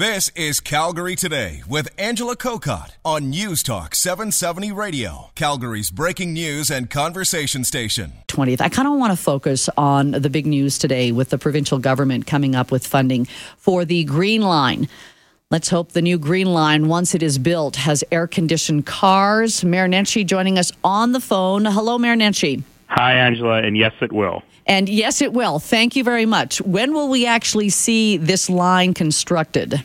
This is Calgary Today with Angela Kokott on News Talk 770 Radio, Calgary's breaking news and conversation station. 20th. I kind of want to focus on the big news today with the provincial government coming up with funding for the Green Line. Let's hope the new Green Line, once it is built, has air conditioned cars. Mayor Nenshi joining us on the phone. Hello, Mayor Nenshi. Hi, Angela, and yes, it will. And yes, it will. Thank you very much. When will we actually see this line constructed?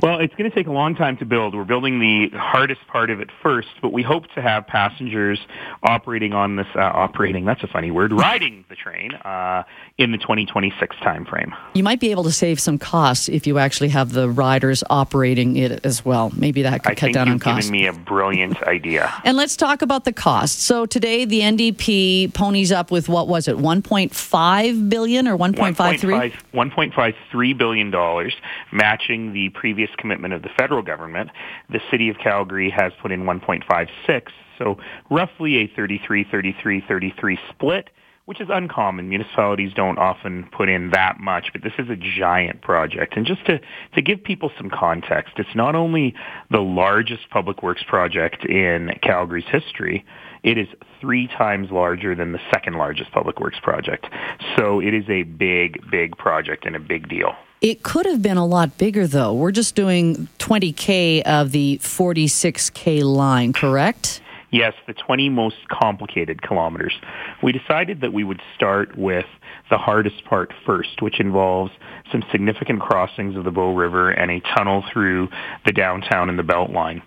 Well, it's going to take a long time to build. We're building the hardest part of it first, but we hope to have passengers operating on this, uh, operating, that's a funny word, riding the train uh, in the 2026 timeframe. You might be able to save some costs if you actually have the riders operating it as well. Maybe that could I cut down on costs. given me a brilliant idea. And let's talk about the cost. So today the NDP ponies up with what was it, 1.5 billion or 1.53? 1.53 billion dollars, matching the previous commitment of the federal government. The city of Calgary has put in 1.56, so roughly a 33 33 33 split which is uncommon. Municipalities don't often put in that much, but this is a giant project. And just to, to give people some context, it's not only the largest public works project in Calgary's history, it is three times larger than the second largest public works project. So it is a big, big project and a big deal. It could have been a lot bigger, though. We're just doing 20K of the 46K line, correct? Yes, the 20 most complicated kilometers. We decided that we would start with the hardest part first, which involves some significant crossings of the Bow River and a tunnel through the downtown and the Beltline.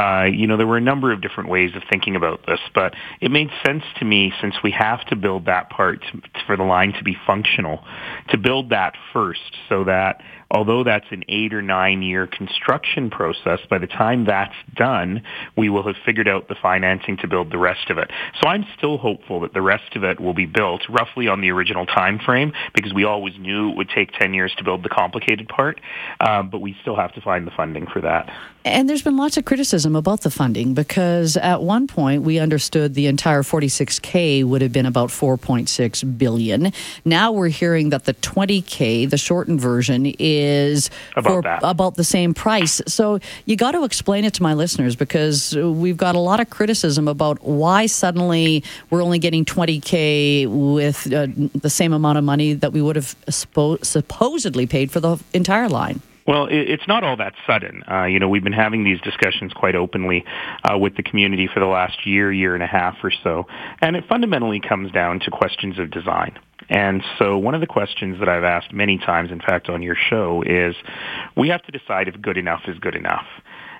Uh, you know, there were a number of different ways of thinking about this, but it made sense to me since we have to build that part to, for the line to be functional, to build that first so that although that's an eight or nine year construction process, by the time that's done, we will have figured out the financing to build the rest of it. So I'm still hopeful that the rest of it will be built roughly on the original time frame because we always knew it would take 10 years to build the complicated part, uh, but we still have to find the funding for that. And there's been lots of criticism about the funding because at one point we understood the entire 46K would have been about 4.6 billion. Now we're hearing that the 20K, the shortened version, is about, for about the same price. So you got to explain it to my listeners because we've got a lot of criticism about why suddenly we're only getting 20K with uh, the same amount of money that we would have suppo- supposedly paid for the entire line. Well, it's not all that sudden. Uh, you know, we've been having these discussions quite openly uh, with the community for the last year, year and a half or so, and it fundamentally comes down to questions of design. And so one of the questions that I've asked many times, in fact, on your show is, we have to decide if good enough is good enough.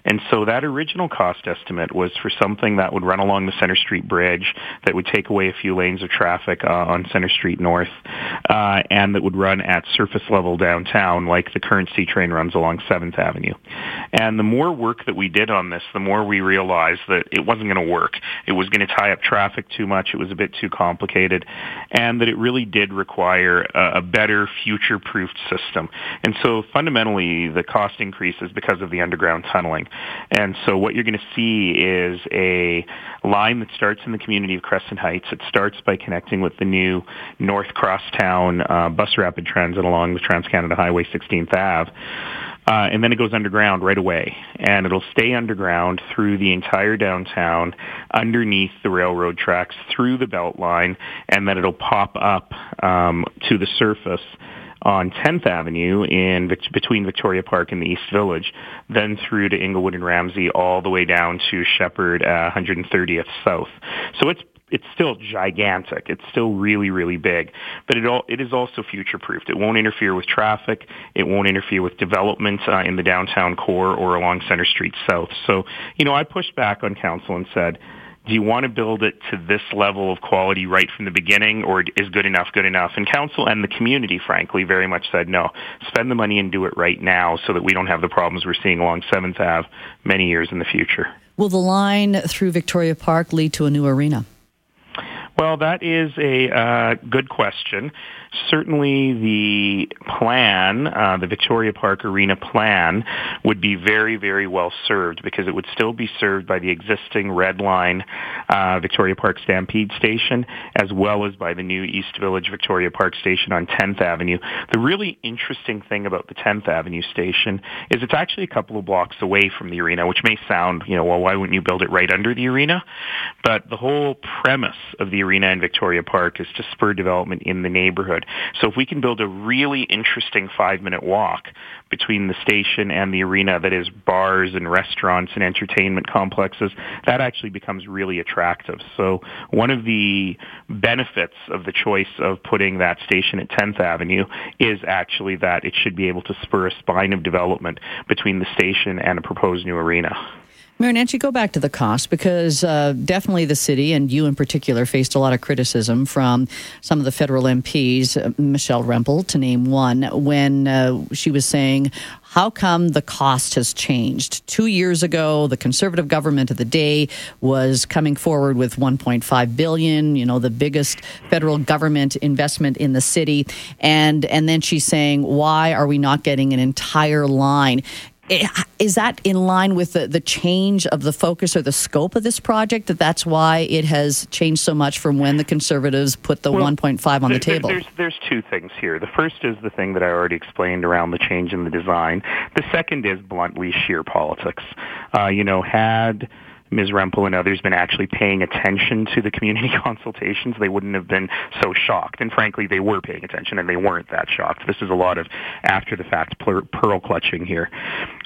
And so that original cost estimate was for something that would run along the Center Street Bridge, that would take away a few lanes of traffic uh, on Center Street North, uh, and that would run at surface level downtown, like the current C train runs along Seventh Avenue. And the more work that we did on this, the more we realized that it wasn't going to work. It was going to tie up traffic too much. It was a bit too complicated, and that it really did require a, a better future-proofed system. And so fundamentally, the cost increase is because of the underground tunneling. And so what you're going to see is a line that starts in the community of Crescent Heights. It starts by connecting with the new North Crosstown uh, bus rapid transit along the Trans-Canada Highway 16th Ave. Uh, and then it goes underground right away. And it'll stay underground through the entire downtown, underneath the railroad tracks, through the Beltline, and then it'll pop up um, to the surface on 10th Avenue in between Victoria Park and the East Village, then through to Inglewood and Ramsay, all the way down to Shepard uh, 130th South. So it's it's still gigantic. It's still really, really big, but it all it is also future proofed. It won't interfere with traffic. It won't interfere with development uh, in the downtown core or along Center Street South. So, you know, I pushed back on council and said do you want to build it to this level of quality right from the beginning or is good enough good enough? And council and the community, frankly, very much said no. Spend the money and do it right now so that we don't have the problems we're seeing along 7th Ave many years in the future. Will the line through Victoria Park lead to a new arena? Well, that is a uh, good question. Certainly the plan, uh, the Victoria Park Arena plan, would be very, very well served because it would still be served by the existing Red Line uh, Victoria Park Stampede Station as well as by the new East Village Victoria Park Station on 10th Avenue. The really interesting thing about the 10th Avenue station is it's actually a couple of blocks away from the arena, which may sound, you know, well, why wouldn't you build it right under the arena? But the whole premise of the arena in Victoria Park is to spur development in the neighborhood. So if we can build a really interesting five-minute walk between the station and the arena that is bars and restaurants and entertainment complexes, that actually becomes really attractive. So one of the benefits of the choice of putting that station at 10th Avenue is actually that it should be able to spur a spine of development between the station and a proposed new arena. Mayor Nenshi, go back to the cost because uh, definitely the city and you in particular faced a lot of criticism from some of the federal MPs, uh, Michelle Rempel to name one, when uh, she was saying, how come the cost has changed? Two years ago, the conservative government of the day was coming forward with 1.5 billion, you know, the biggest federal government investment in the city. And, and then she's saying, why are we not getting an entire line? Eh, is that in line with the, the change of the focus or the scope of this project that that's why it has changed so much from when the conservatives put the well, 1.5 on the table? there's, there's two things here. The first is the thing that i already explained around the change in the design. The second is bluntly sheer politics. Uh, you know had Ms. Rempel and others been actually paying attention to the community consultations, they wouldn't have been so shocked. And frankly, they were paying attention and they weren't that shocked. This is a lot of after the fact pearl clutching here.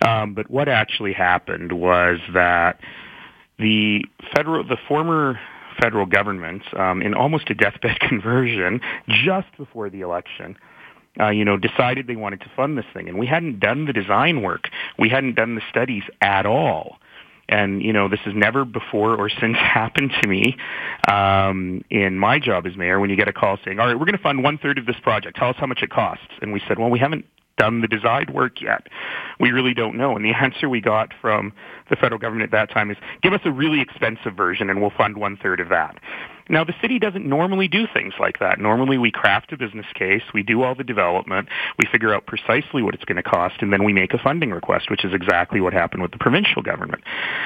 Um, but what actually happened was that the federal, the former federal government, um, in almost a deathbed conversion, just before the election, uh, you know, decided they wanted to fund this thing. And we hadn't done the design work. We hadn't done the studies at all. And, you know, this has never before or since happened to me um, in my job as mayor when you get a call saying, all right, we're going to fund one third of this project. Tell us how much it costs. And we said, well, we haven't done the design work yet. We really don't know. And the answer we got from the federal government at that time is, give us a really expensive version and we'll fund one third of that. Now, the city doesn't normally do things like that. Normally, we craft a business case, we do all the development, we figure out precisely what it's going to cost, and then we make a funding request, which is exactly what happened with the provincial government.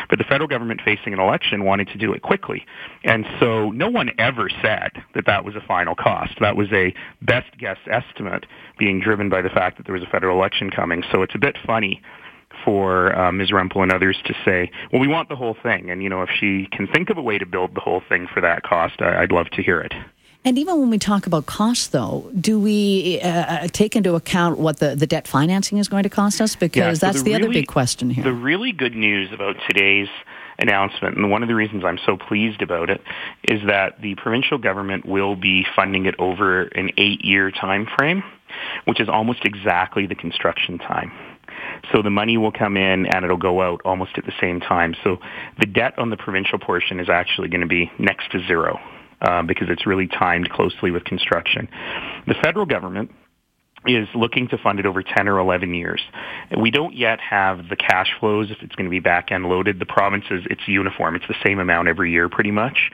But the federal government facing an election wanted to do it quickly. And so no one ever said that that was a final cost. That was a best guess estimate being driven by the fact that there was a federal election coming. So it's a bit funny for uh, Ms. Rempel and others to say, well, we want the whole thing. And, you know, if she can think of a way to build the whole thing for that cost, I- I'd love to hear it. And even when we talk about costs, though, do we uh, uh, take into account what the, the debt financing is going to cost us? Because yeah, so that's the, the really, other big question here. The really good news about today's announcement, and one of the reasons I'm so pleased about it, is that the provincial government will be funding it over an eight-year time frame, which is almost exactly the construction time. So the money will come in and it'll go out almost at the same time. So the debt on the provincial portion is actually going to be next to zero uh, because it's really timed closely with construction. The federal government is looking to fund it over 10 or 11 years. We don't yet have the cash flows if it's going to be back end loaded. The provinces, it's uniform. It's the same amount every year pretty much.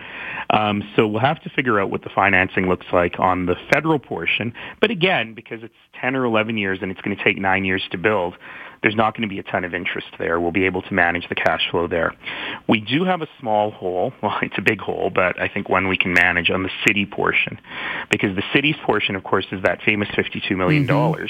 Um, so we'll have to figure out what the financing looks like on the federal portion. But again, because it's 10 or 11 years and it's going to take nine years to build, there's not going to be a ton of interest there. We'll be able to manage the cash flow there. We do have a small hole. Well, it's a big hole, but I think one we can manage on the city portion because the city's portion, of course, is that famous $52 million. Mm-hmm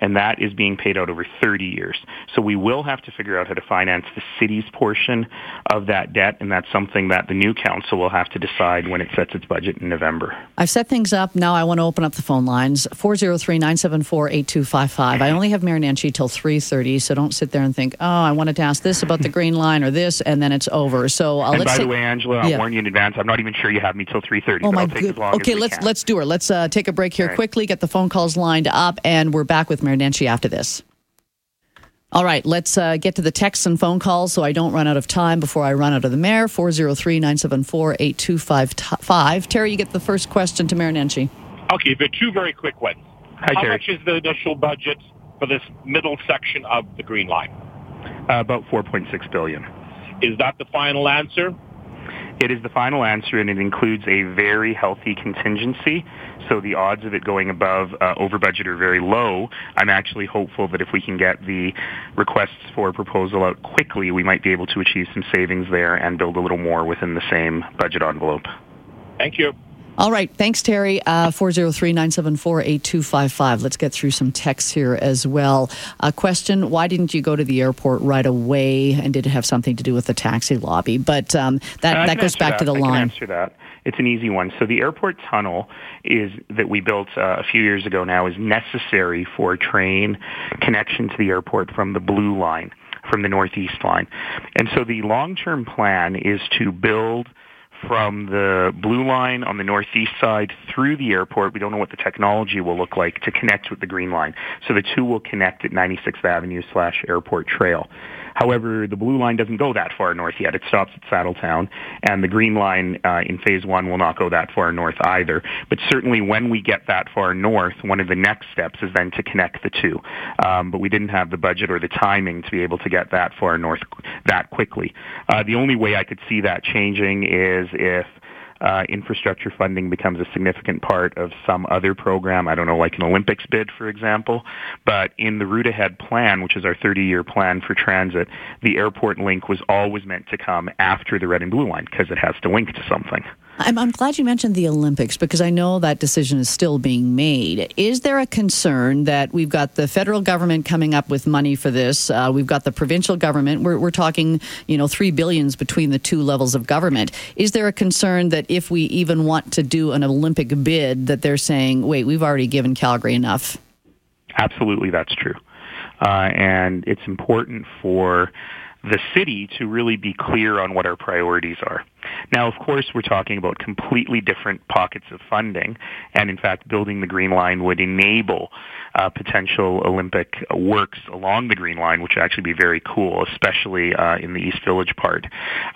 and that is being paid out over 30 years. So we will have to figure out how to finance the city's portion of that debt, and that's something that the new council will have to decide when it sets its budget in November. I've set things up. Now I want to open up the phone lines 403-974-8255. I only have Mayor Nenshi till 3.30, so don't sit there and think, oh, I wanted to ask this about the green line or this, and then it's over. So uh, and by say, the way, Angela, I'll yeah. warn you in advance. I'm not even sure you have me till 3.30, oh, my good. Okay, let's, can. let's do it. Let's uh, take a break here right. quickly, get the phone calls lined up, and we're back with Mayor Nenshi after this. All right, let's uh, get to the texts and phone calls so I don't run out of time before I run out of the mayor. 403 974 8255. Terry, you get the first question to Mayor Nenshi. Okay, but two very quick ones. Hi, How Terry. much is the initial budget for this middle section of the Green Line? Uh, about 4.6 billion. Is that the final answer? It is the final answer, and it includes a very healthy contingency. So the odds of it going above uh, over budget are very low. I'm actually hopeful that if we can get the requests for proposal out quickly, we might be able to achieve some savings there and build a little more within the same budget envelope. Thank you. All right. Thanks, Terry. Uh, 403 974 8255. Let's get through some texts here as well. A question Why didn't you go to the airport right away? And did it have something to do with the taxi lobby? But um, that, that goes back that. to the line. I line. Can answer that. It's an easy one. So the airport tunnel is that we built uh, a few years ago now is necessary for train connection to the airport from the blue line, from the northeast line. And so the long-term plan is to build from the blue line on the northeast side through the airport. We don't know what the technology will look like to connect with the green line. So the two will connect at 96th Avenue slash Airport Trail. However, the blue line doesn't go that far north yet. It stops at Saddletowne, and the green line uh, in phase one will not go that far north either. But certainly, when we get that far north, one of the next steps is then to connect the two. Um, but we didn't have the budget or the timing to be able to get that far north that quickly. Uh, the only way I could see that changing is if uh, infrastructure funding becomes a significant part of some other program. I don't know, like an Olympics bid, for example. But in the Route Ahead plan, which is our 30-year plan for transit, the airport link was always meant to come after the red and blue line because it has to link to something. I'm, I'm glad you mentioned the Olympics because I know that decision is still being made. Is there a concern that we've got the federal government coming up with money for this? Uh, we've got the provincial government. We're, we're talking, you know, three billions between the two levels of government. Is there a concern that if we even want to do an Olympic bid, that they're saying, wait, we've already given Calgary enough? Absolutely, that's true. Uh, and it's important for the city to really be clear on what our priorities are. Now, of course, we're talking about completely different pockets of funding, and in fact, building the Green Line would enable uh, potential Olympic works along the Green Line, which would actually be very cool, especially uh, in the East Village part.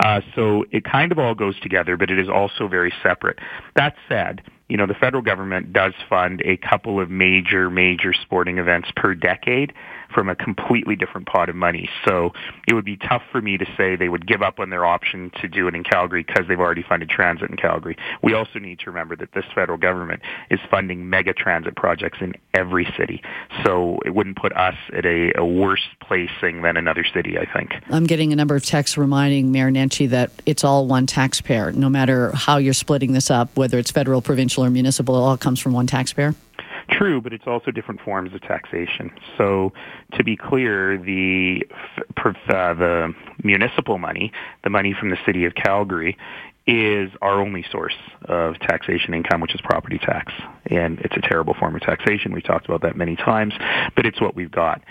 Uh, so it kind of all goes together, but it is also very separate. That said, you know, the federal government does fund a couple of major, major sporting events per decade from a completely different pot of money. So it would be tough for me to say they would give up on their option to do it in Calgary because they've already funded transit in Calgary. We also need to remember that this federal government is funding mega transit projects in every city. So it wouldn't put us at a, a worse placing than another city, I think. I'm getting a number of texts reminding Mayor Nenshi that it's all one taxpayer, no matter how you're splitting this up, whether it's federal, provincial, or municipal, it all comes from one taxpayer. True, but it's also different forms of taxation. So, to be clear, the uh, the municipal money, the money from the city of Calgary, is our only source of taxation income, which is property tax, and it's a terrible form of taxation. We've talked about that many times, but it's what we've got.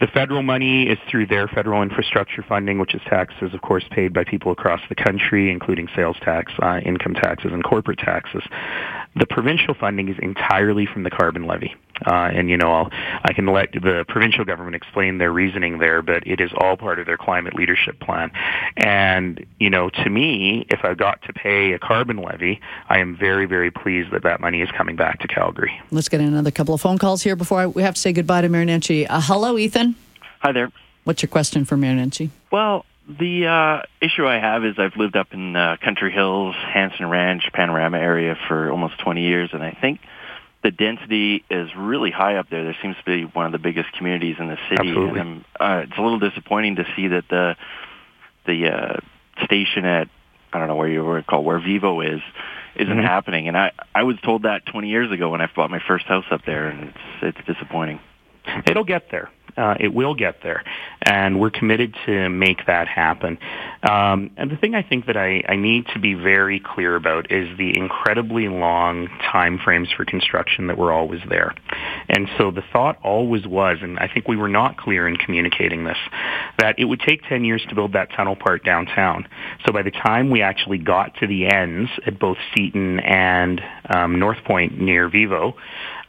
The federal money is through their federal infrastructure funding, which is taxes, of course, paid by people across the country, including sales tax, uh, income taxes, and corporate taxes. The provincial funding is entirely from the carbon levy. Uh, and, you know, I'll, I can let the provincial government explain their reasoning there, but it is all part of their climate leadership plan. And, you know, to me, if I got to pay a carbon levy, I am very, very pleased that that money is coming back to Calgary. Let's get another couple of phone calls here before I, we have to say goodbye to Nenshi. Uh, hello, Ethan. Hi there. What's your question for Mayor Nenshi? Well, the uh, issue I have is I've lived up in uh, Country Hills, Hanson Ranch, Panorama area for almost 20 years, and I think the density is really high up there. There seems to be one of the biggest communities in the city, Absolutely. and uh, it's a little disappointing to see that the the uh, station at I don't know where you were called where Vivo is isn't Mhm. happening. And I I was told that 20 years ago when I bought my first house up there, and it's it's disappointing. It'll get there. Uh, it will get there, and we're committed to make that happen. Um, and the thing I think that I, I need to be very clear about is the incredibly long time frames for construction that were always there. And so the thought always was, and I think we were not clear in communicating this, that it would take 10 years to build that tunnel part downtown. So by the time we actually got to the ends at both Seton and um, North Pointe near Vivo,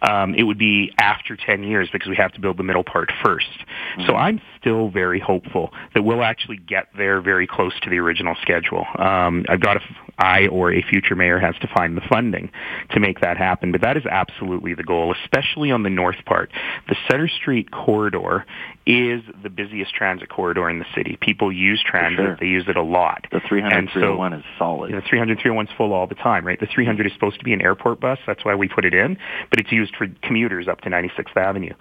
um, it would be after 10 years because we have to build the middle part 1st mm-hmm. So I'm still very hopeful that we'll actually get there very close to the original schedule. Um, I've got to, I or a future mayor has to find the funding to make that happen, but that is absolutely the goal, especially on the north part. The Center Street corridor is the busiest transit corridor in the city. People use transit; sure. they use it a lot. The 300 301 is solid. The 300 301 is full all the time, right? The 300 is supposed to be an airport bus. That's why we put it in, but it's used for commuters up to 96th Avenue.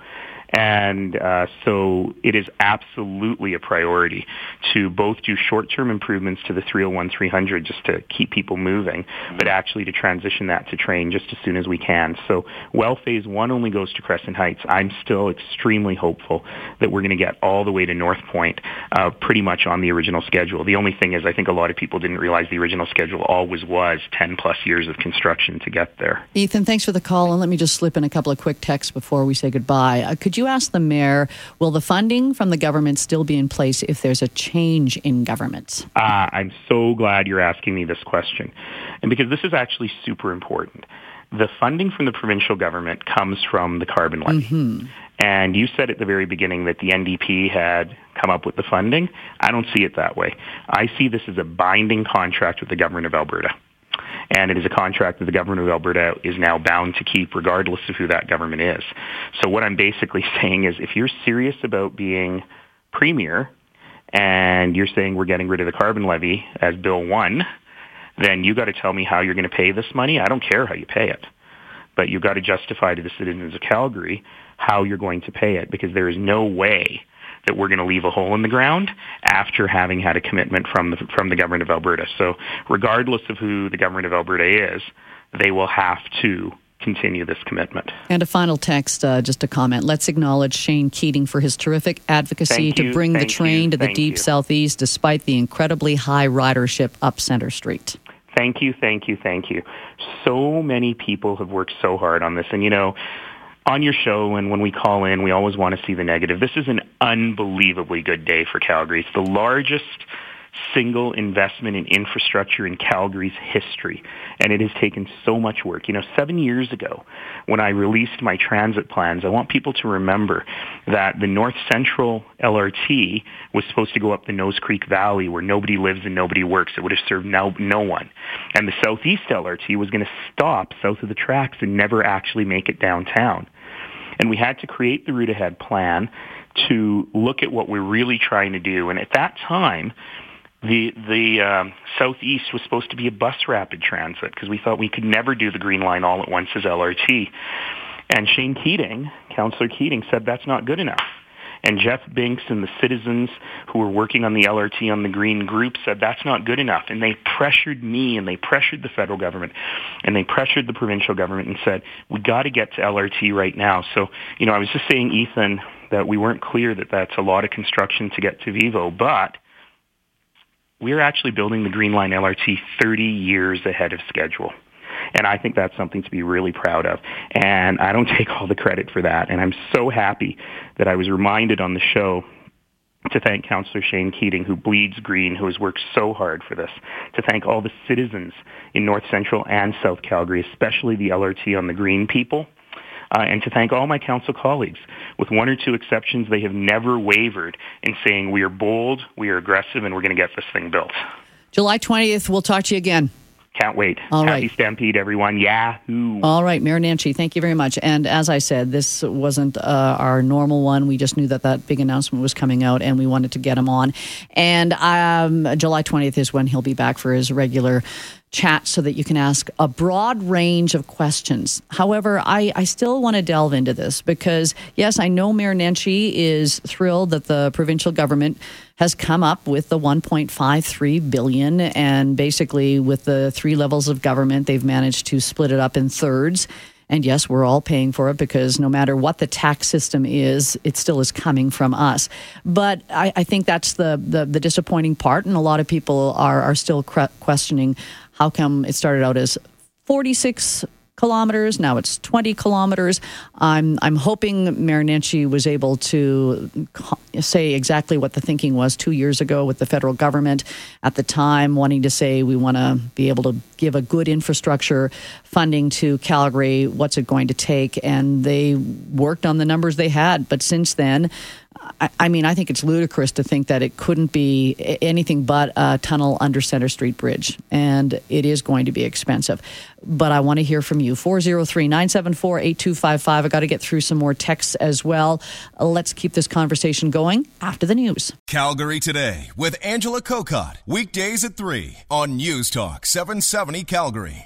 And uh, so it is absolutely a priority to both do short-term improvements to the 301 300 just to keep people moving, but mm-hmm. actually to transition that to train just as soon as we can. So while phase one only goes to Crescent Heights, I'm still extremely hopeful that we're going to get all the way to North Pointe uh, pretty much on the original schedule. The only thing is I think a lot of people didn't realize the original schedule always was 10 plus years of construction to get there. Ethan, thanks for the call. And let me just slip in a couple of quick texts before we say goodbye. Uh, could you ask the mayor, will the funding from the government still be in place if there's a change in government? Uh, I'm so glad you're asking me this question. And because this is actually super important. The funding from the provincial government comes from the carbon levy. Mm-hmm. And you said at the very beginning that the NDP had come up with the funding. I don't see it that way. I see this as a binding contract with the government of Alberta and it is a contract that the government of Alberta is now bound to keep regardless of who that government is. So what I'm basically saying is if you're serious about being premier and you're saying we're getting rid of the carbon levy as Bill 1, then you got to tell me how you're going to pay this money. I don't care how you pay it. But you've got to justify to the citizens of Calgary how you're going to pay it because there is no way that we're going to leave a hole in the ground after having had a commitment from the, from the government of Alberta. So regardless of who the government of Alberta is, they will have to continue this commitment. And a final text, uh, just a comment. Let's acknowledge Shane Keating for his terrific advocacy to bring the train you, to the deep you. southeast despite the incredibly high ridership up Center Street. Thank you, thank you, thank you. So many people have worked so hard on this. And, you know, on your show and when we call in, we always want to see the negative. This is an unbelievably good day for Calgary. It's the largest single investment in infrastructure in Calgary's history. And it has taken so much work. You know, seven years ago, when I released my transit plans, I want people to remember that the North Central LRT was supposed to go up the Nose Creek Valley where nobody lives and nobody works. It would have served no, no one. And the Southeast LRT was going to stop south of the tracks and never actually make it downtown. And we had to create the route ahead plan to look at what we're really trying to do. And at that time, the the um, southeast was supposed to be a bus rapid transit because we thought we could never do the green line all at once as LRT. And Shane Keating, Councillor Keating, said that's not good enough. And Jeff Binks and the citizens who were working on the LRT on the Green Group said that's not good enough. And they pressured me and they pressured the federal government and they pressured the provincial government and said, we got to get to LRT right now. So, you know, I was just saying, Ethan, that we weren't clear that that's a lot of construction to get to Vivo, but we're actually building the Green Line LRT 30 years ahead of schedule. And I think that's something to be really proud of. And I don't take all the credit for that. And I'm so happy that I was reminded on the show to thank Councillor Shane Keating, who bleeds green, who has worked so hard for this, to thank all the citizens in North Central and South Calgary, especially the LRT on the green people, uh, and to thank all my council colleagues. With one or two exceptions, they have never wavered in saying we are bold, we are aggressive, and we're going to get this thing built. July 20th, we'll talk to you again. Can't wait. All Happy right. Stampede, everyone. Yahoo. All right, Mayor Nenshi, thank you very much. And as I said, this wasn't uh, our normal one. We just knew that that big announcement was coming out and we wanted to get him on. And um, July 20th is when he'll be back for his regular chat so that you can ask a broad range of questions. However, I, I still want to delve into this because, yes, I know Mayor Nenshi is thrilled that the provincial government has come up with the 1.53 billion and basically with the three levels of government they've managed to split it up in thirds and yes, we're all paying for it because no matter what the tax system is, it still is coming from us. But I, I think that's the, the, the disappointing part, and a lot of people are are still questioning how come it started out as 46 kilometers. Now it's 20 kilometers. I'm, I'm hoping Nenshi was able to say exactly what the thinking was two years ago with the federal government at the time, wanting to say we want to be able to give a good infrastructure funding to Calgary. What's it going to take? And they worked on the numbers they had. But since then, I, mean, I think it's ludicrous to think that it couldn't be anything but a tunnel under Center Street Bridge, and it is going to be expensive. But I want to hear from you. 403 974 8255. I got to get through some more texts as well. Let's keep this conversation going after the news. Calgary Today with Angela Kokott. Weekdays at 3 on News Talk 770 Calgary.